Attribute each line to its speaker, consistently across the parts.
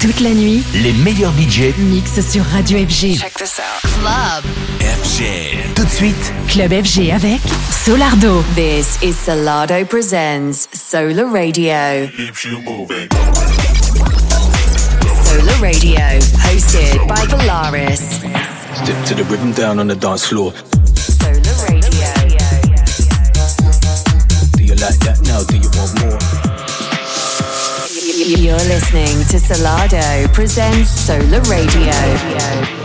Speaker 1: Toute la nuit,
Speaker 2: les meilleurs budgets
Speaker 1: mixent sur Radio FG.
Speaker 3: Check this out. Club.
Speaker 2: FG. Tout de suite,
Speaker 1: Club FG avec Solardo.
Speaker 3: This is Solardo Presents Solar Radio.
Speaker 4: Keeps you moving.
Speaker 3: Solar Radio, hosted by Polaris.
Speaker 5: Dip to the rhythm down on the dance floor.
Speaker 3: You're listening to Solardo Presents Sola Radio.
Speaker 6: Let's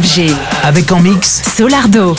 Speaker 4: FG.
Speaker 5: Avec en mix
Speaker 4: Solardo.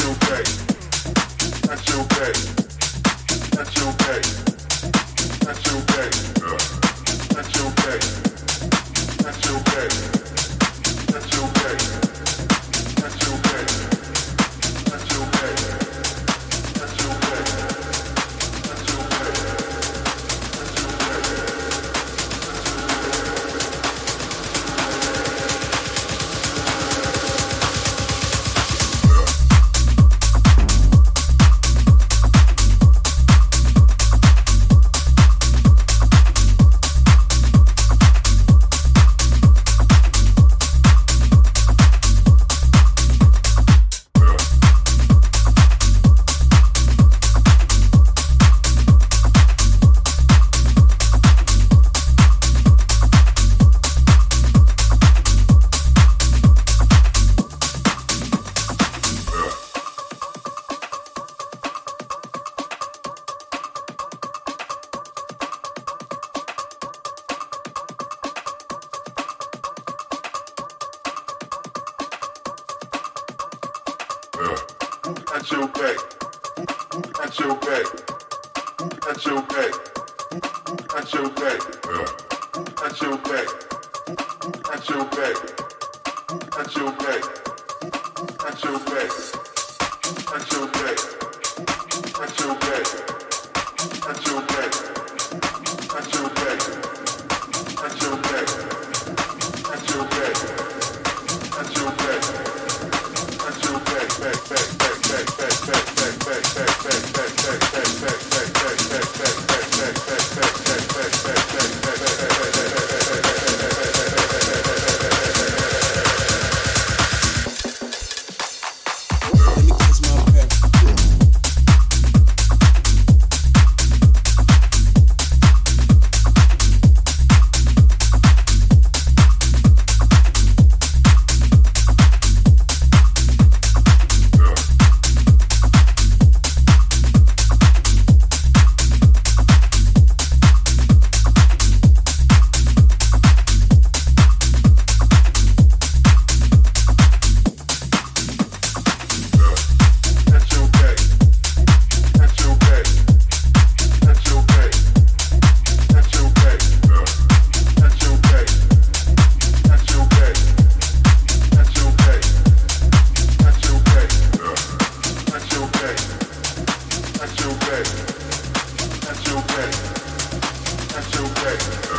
Speaker 4: Church.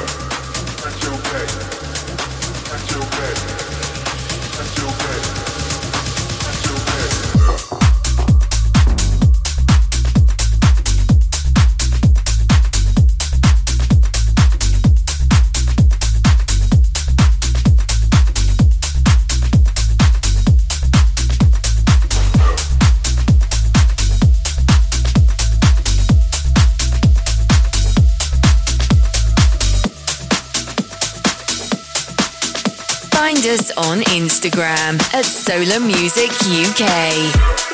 Speaker 4: Instagram at Solar Music UK.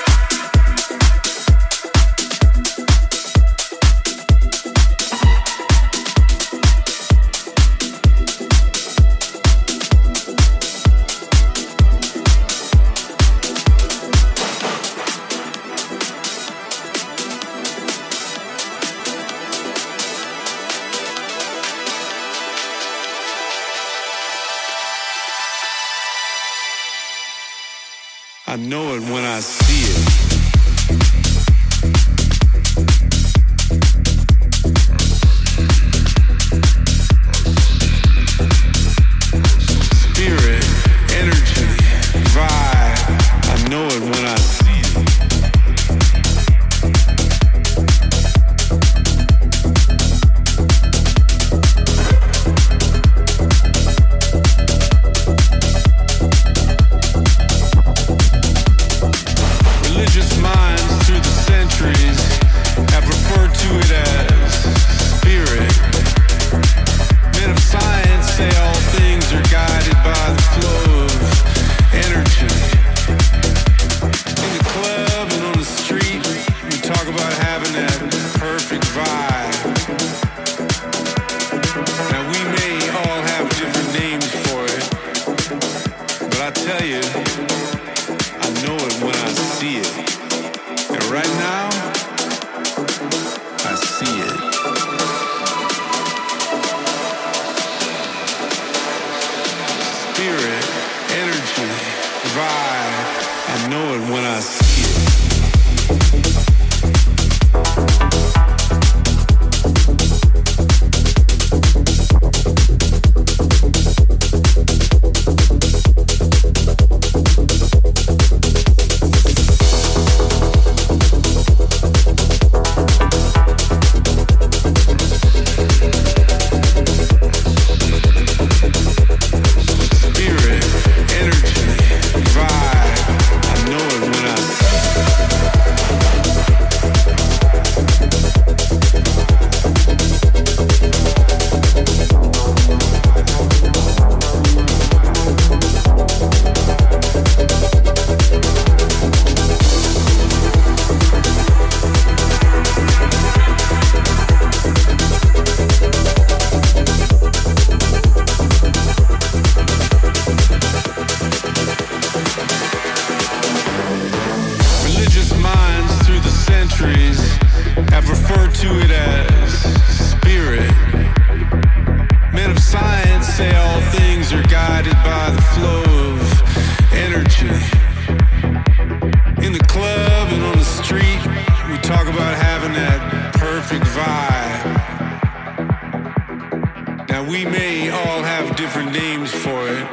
Speaker 4: Now, we may all have different names for it,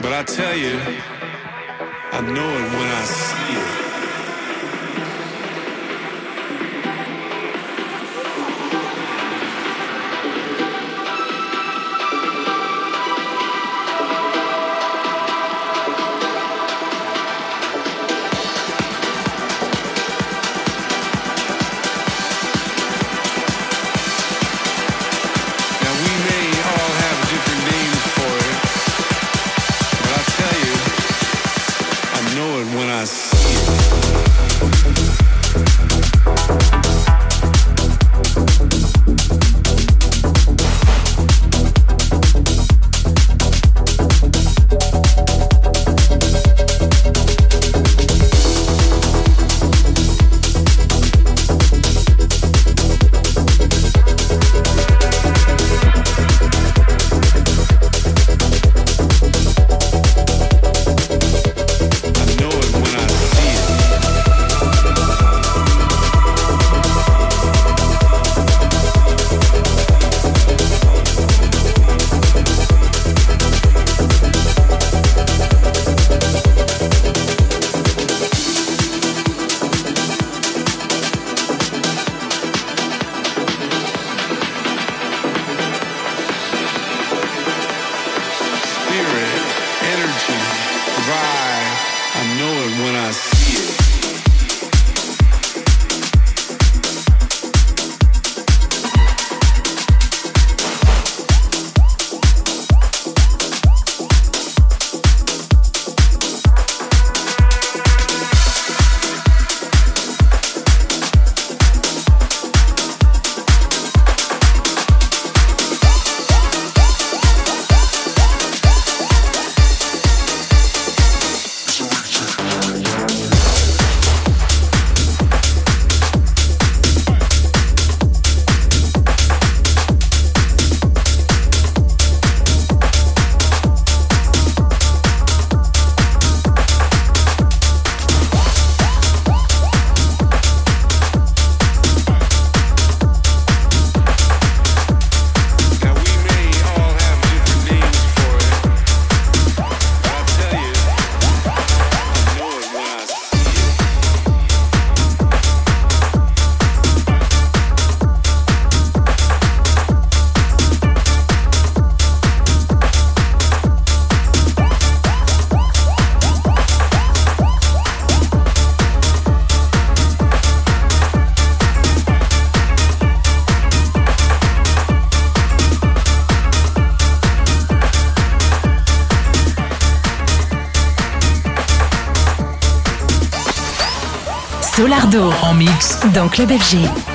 Speaker 4: but I tell you, I know it when I see it.
Speaker 3: dans Club FG.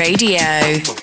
Speaker 7: Radio.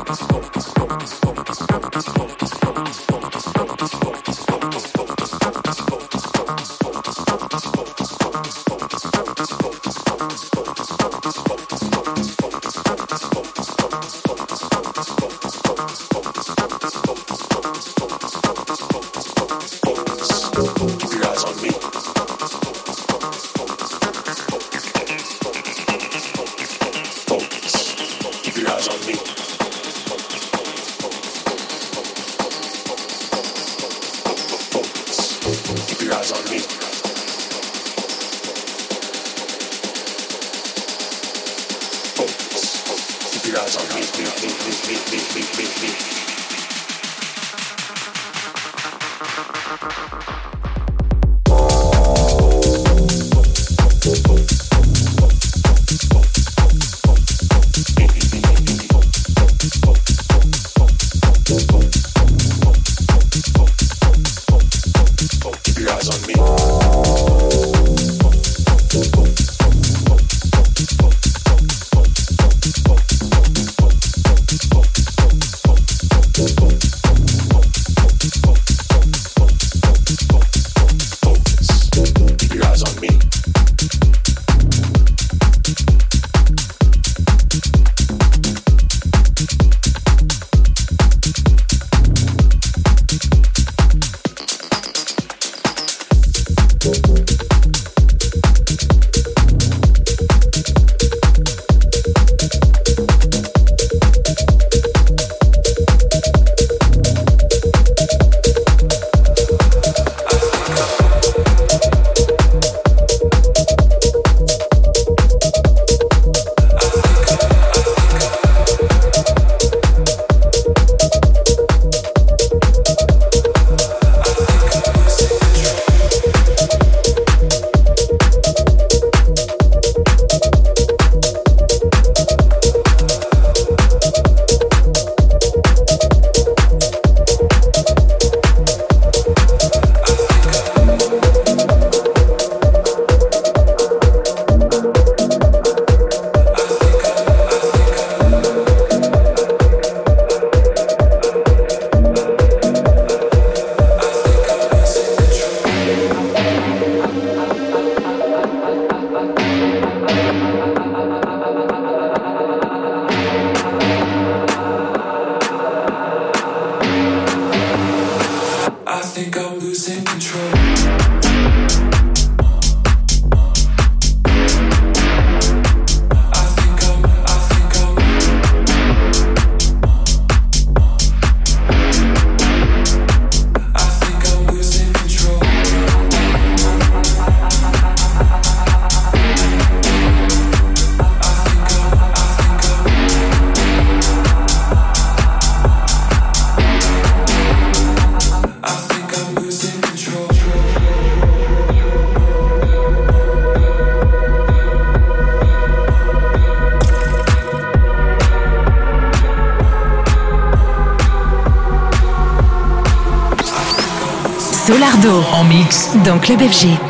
Speaker 1: focus, focus. Club FG.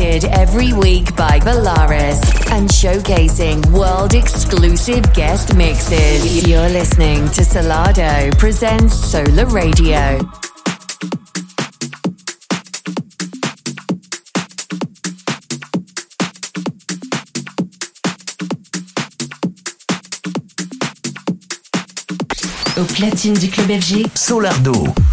Speaker 3: Presented every week by Valaris and showcasing world exclusive guest mixes. You're listening to Solardo presents Sola Radio.
Speaker 1: Au platine du club FG,
Speaker 2: Solardo.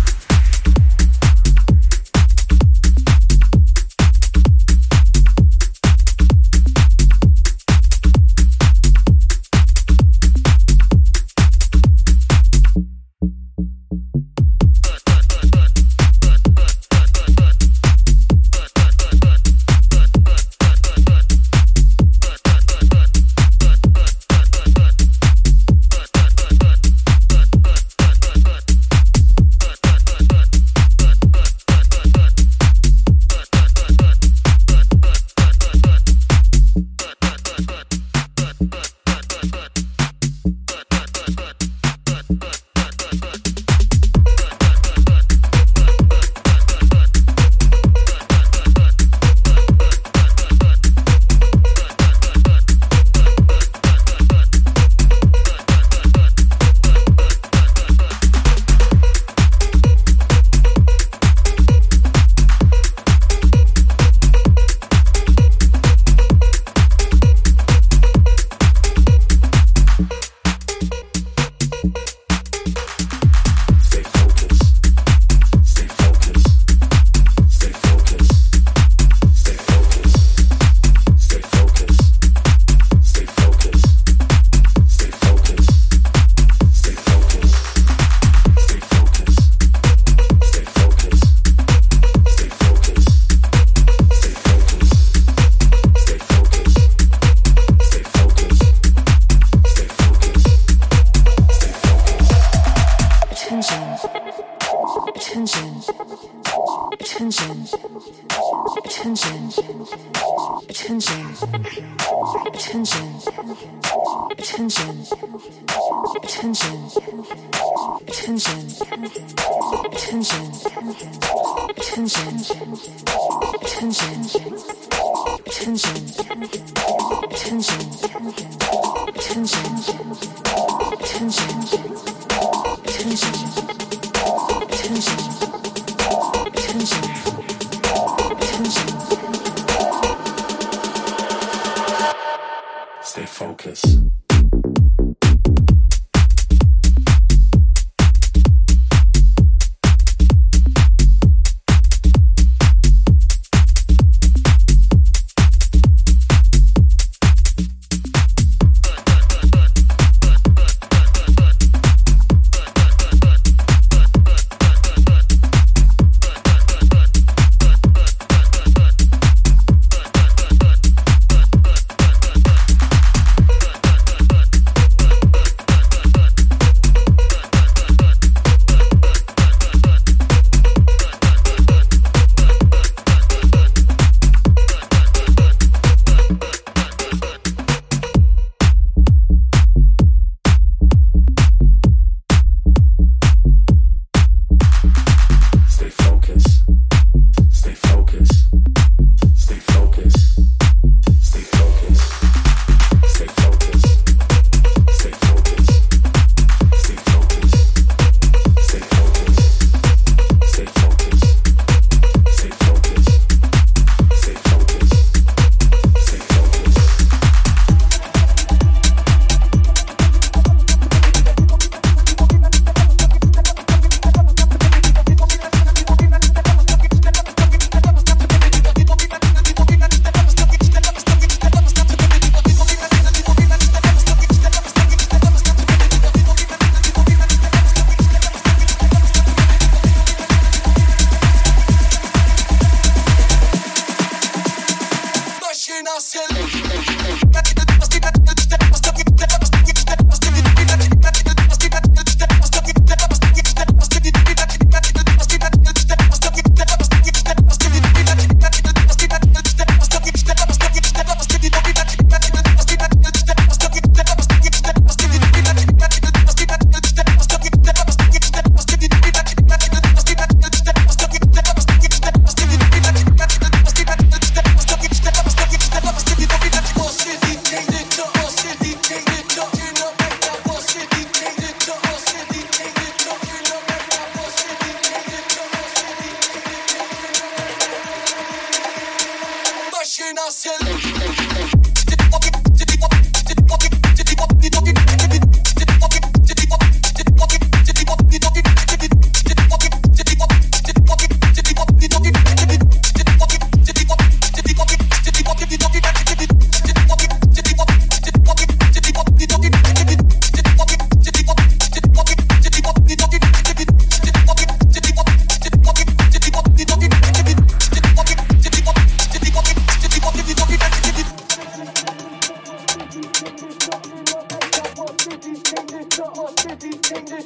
Speaker 8: Attention, attention, attention.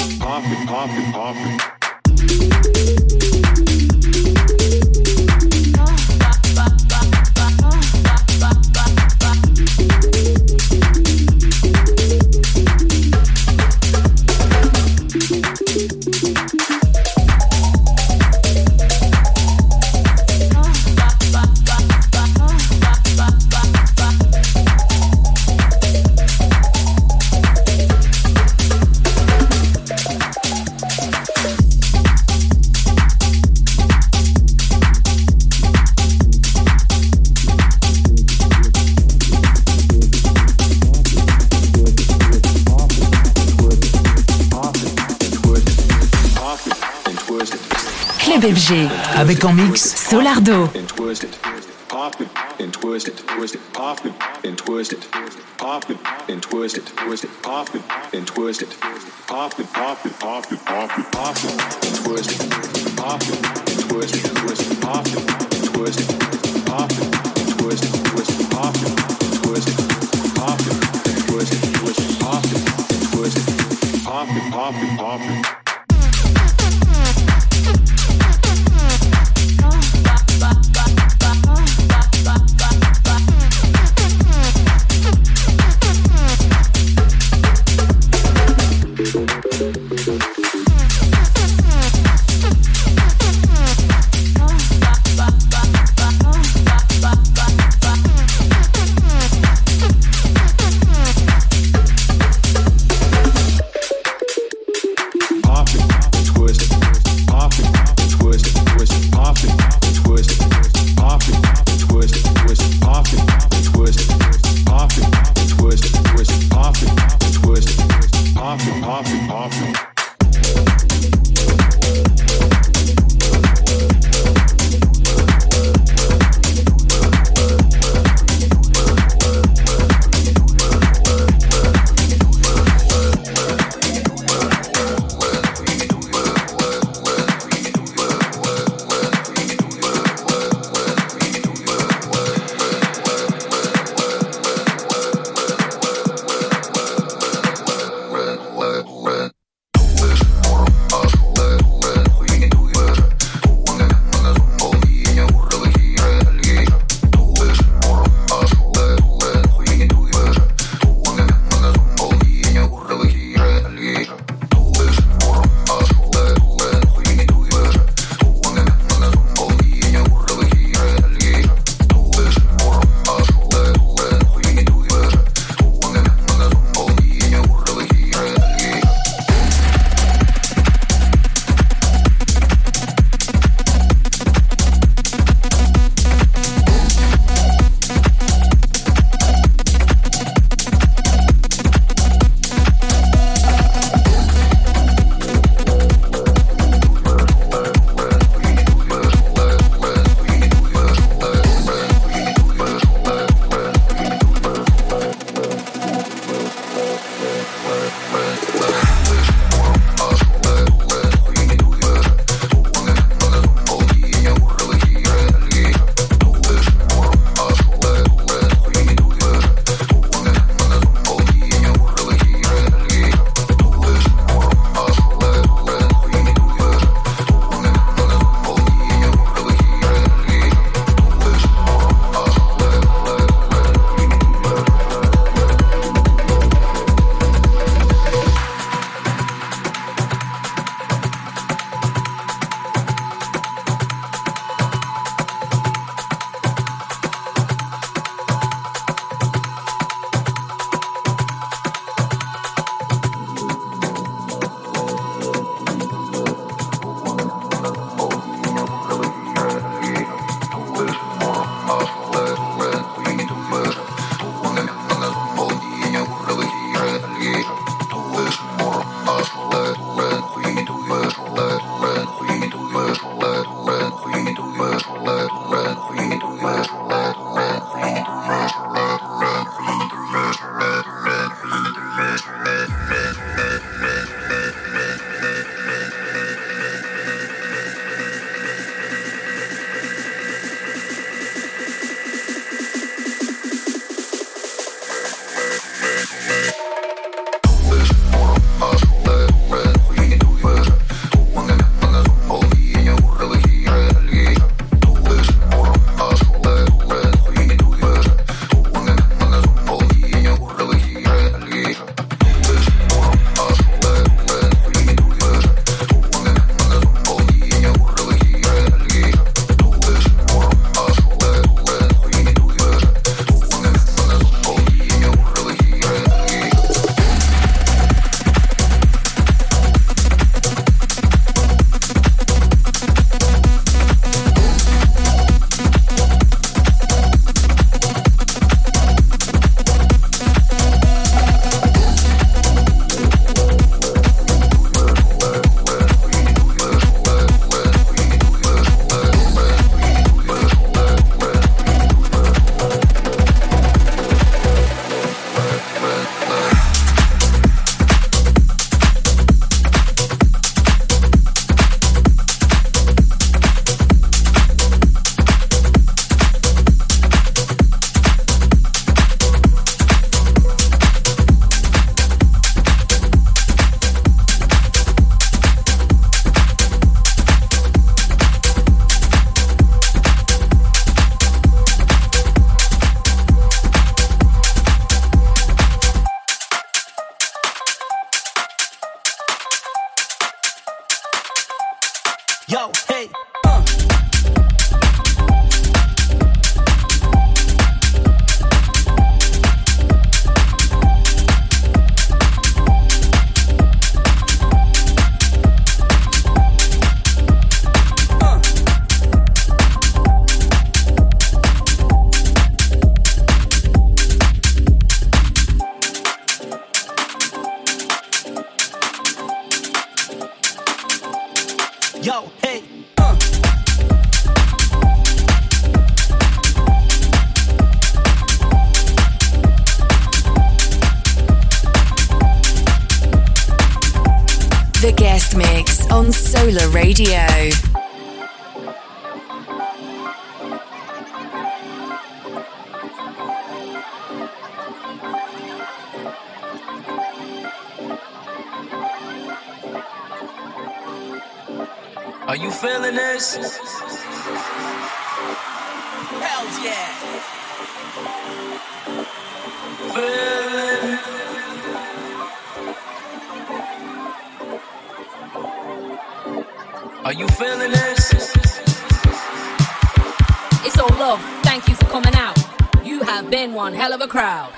Speaker 8: Coffee, coffee, coffee. FG.
Speaker 9: Avec en mix
Speaker 8: Solardo.
Speaker 10: and twist it, pop it and twist it, twist it, pop it and twist it, pop it and twist it, twist it, pop it and twist it, pop it, pop it, pop it, pop it, pop it and twist it, pop it and twist it, twist it, pop it and twist it, pop it and twist it, twist it, pop it and twist it, pop it and twist it, twist it, pop it and twist it, pop it, pop it, pop it.
Speaker 11: Are you feeling this? Hell yeah. Feeling. Are you feeling this?
Speaker 12: It's all love. Thank you for coming out. You have been one hell of a crowd.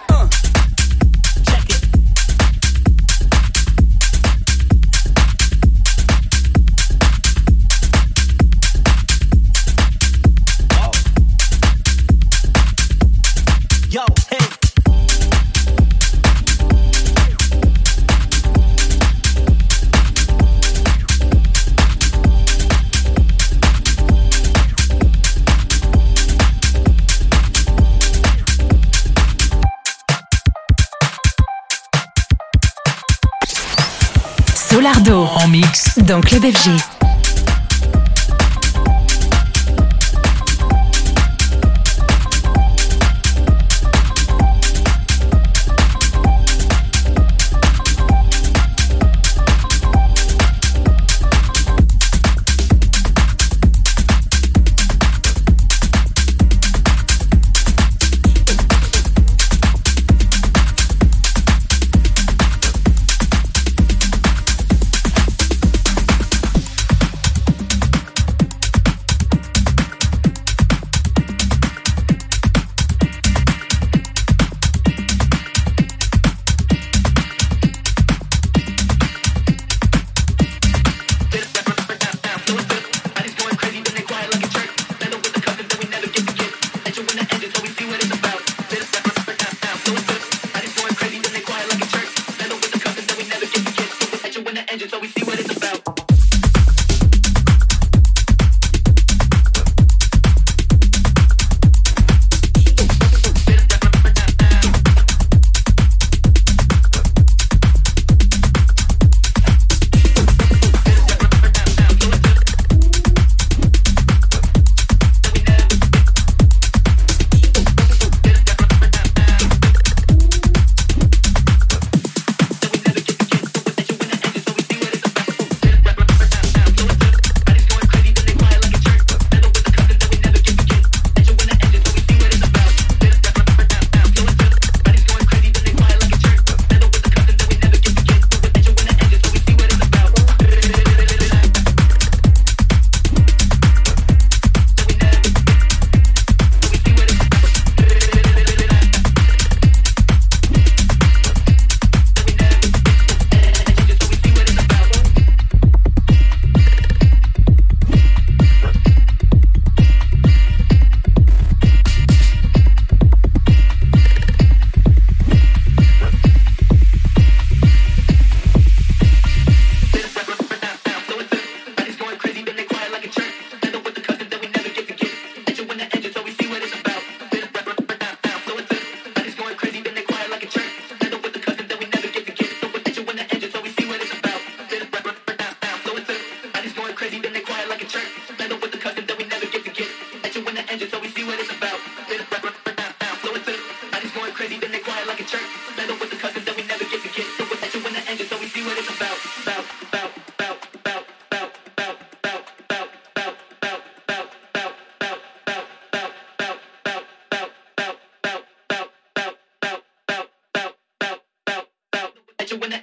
Speaker 8: Solardo en mix dans Club FG.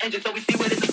Speaker 4: Engine, so we see what it's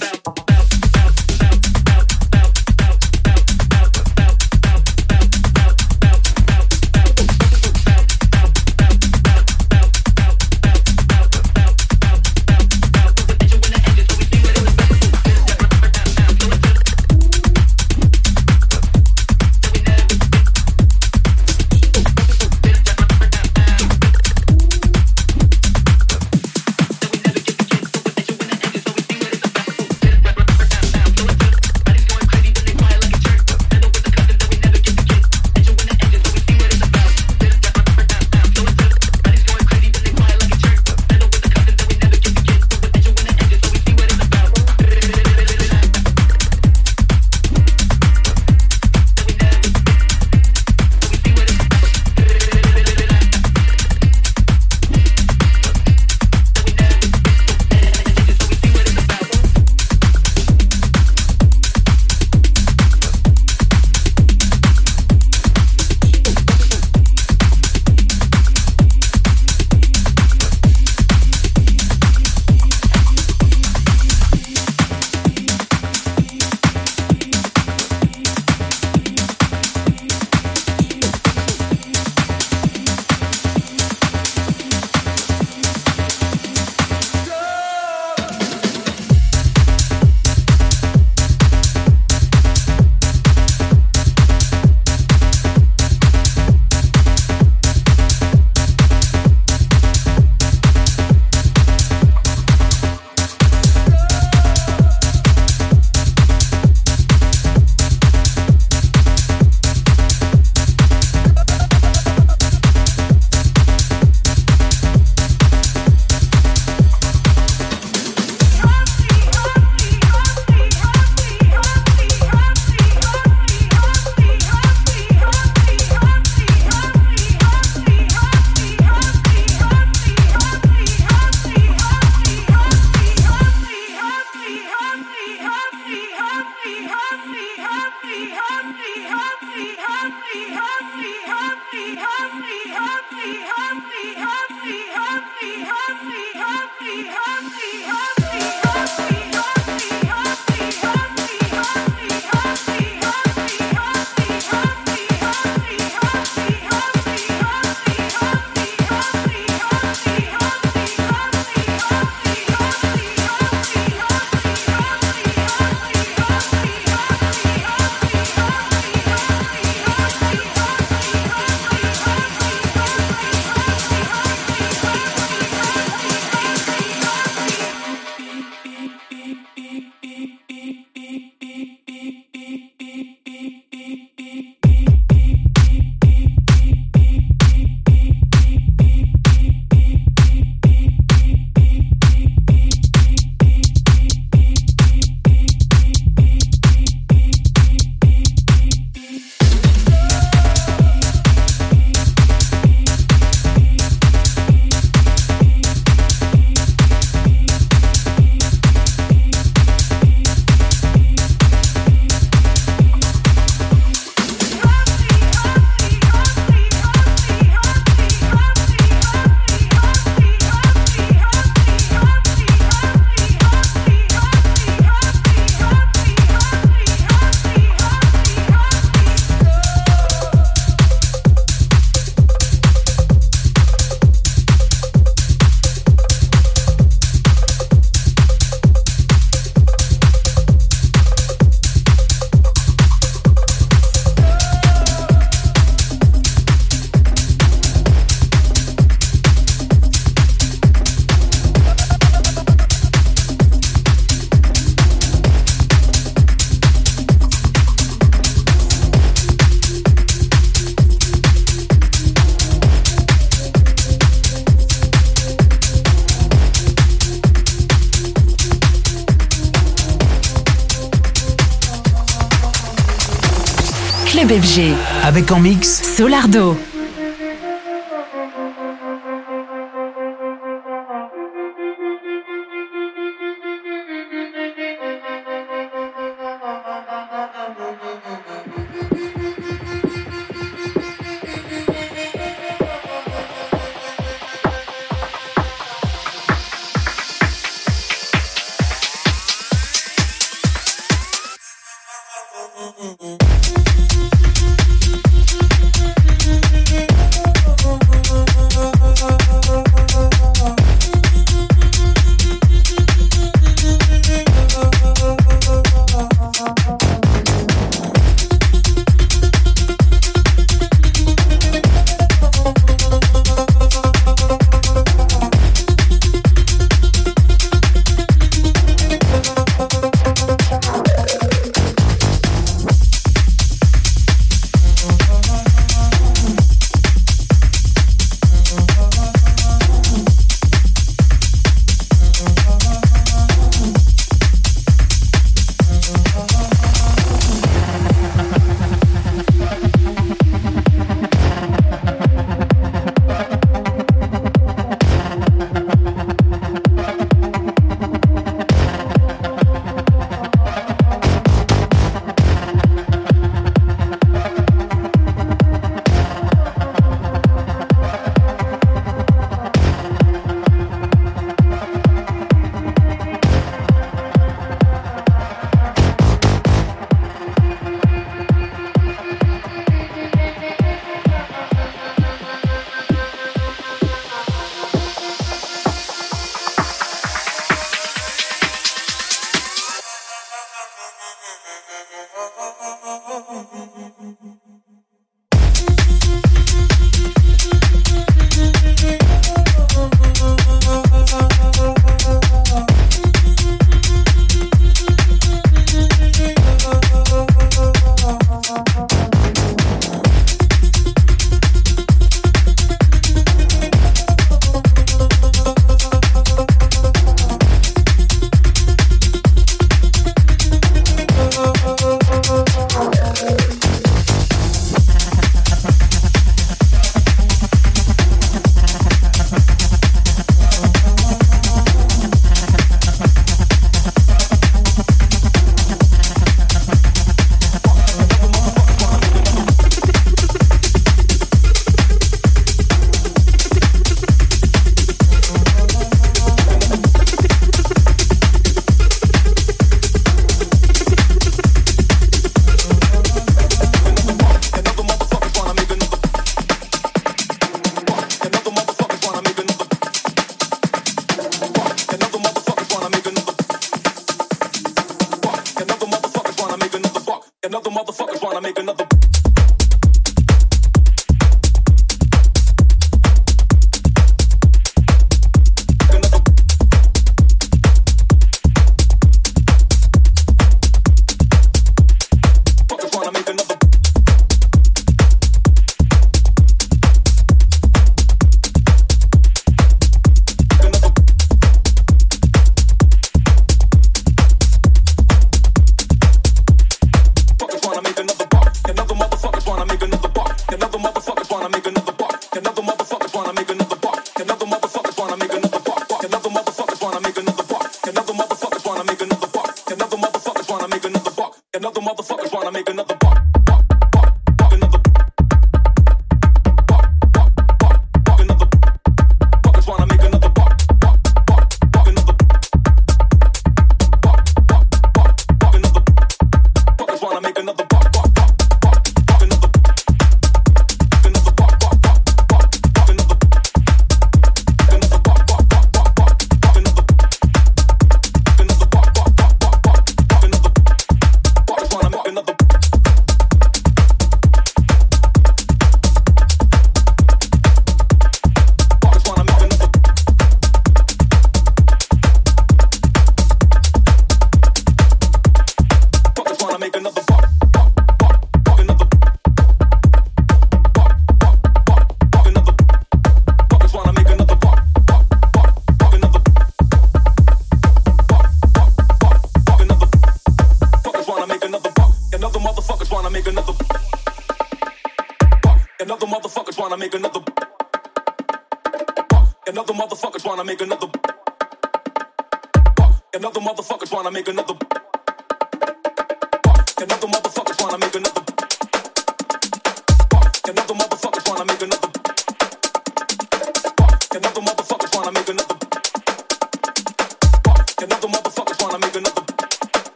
Speaker 4: Avec en mix Solardo.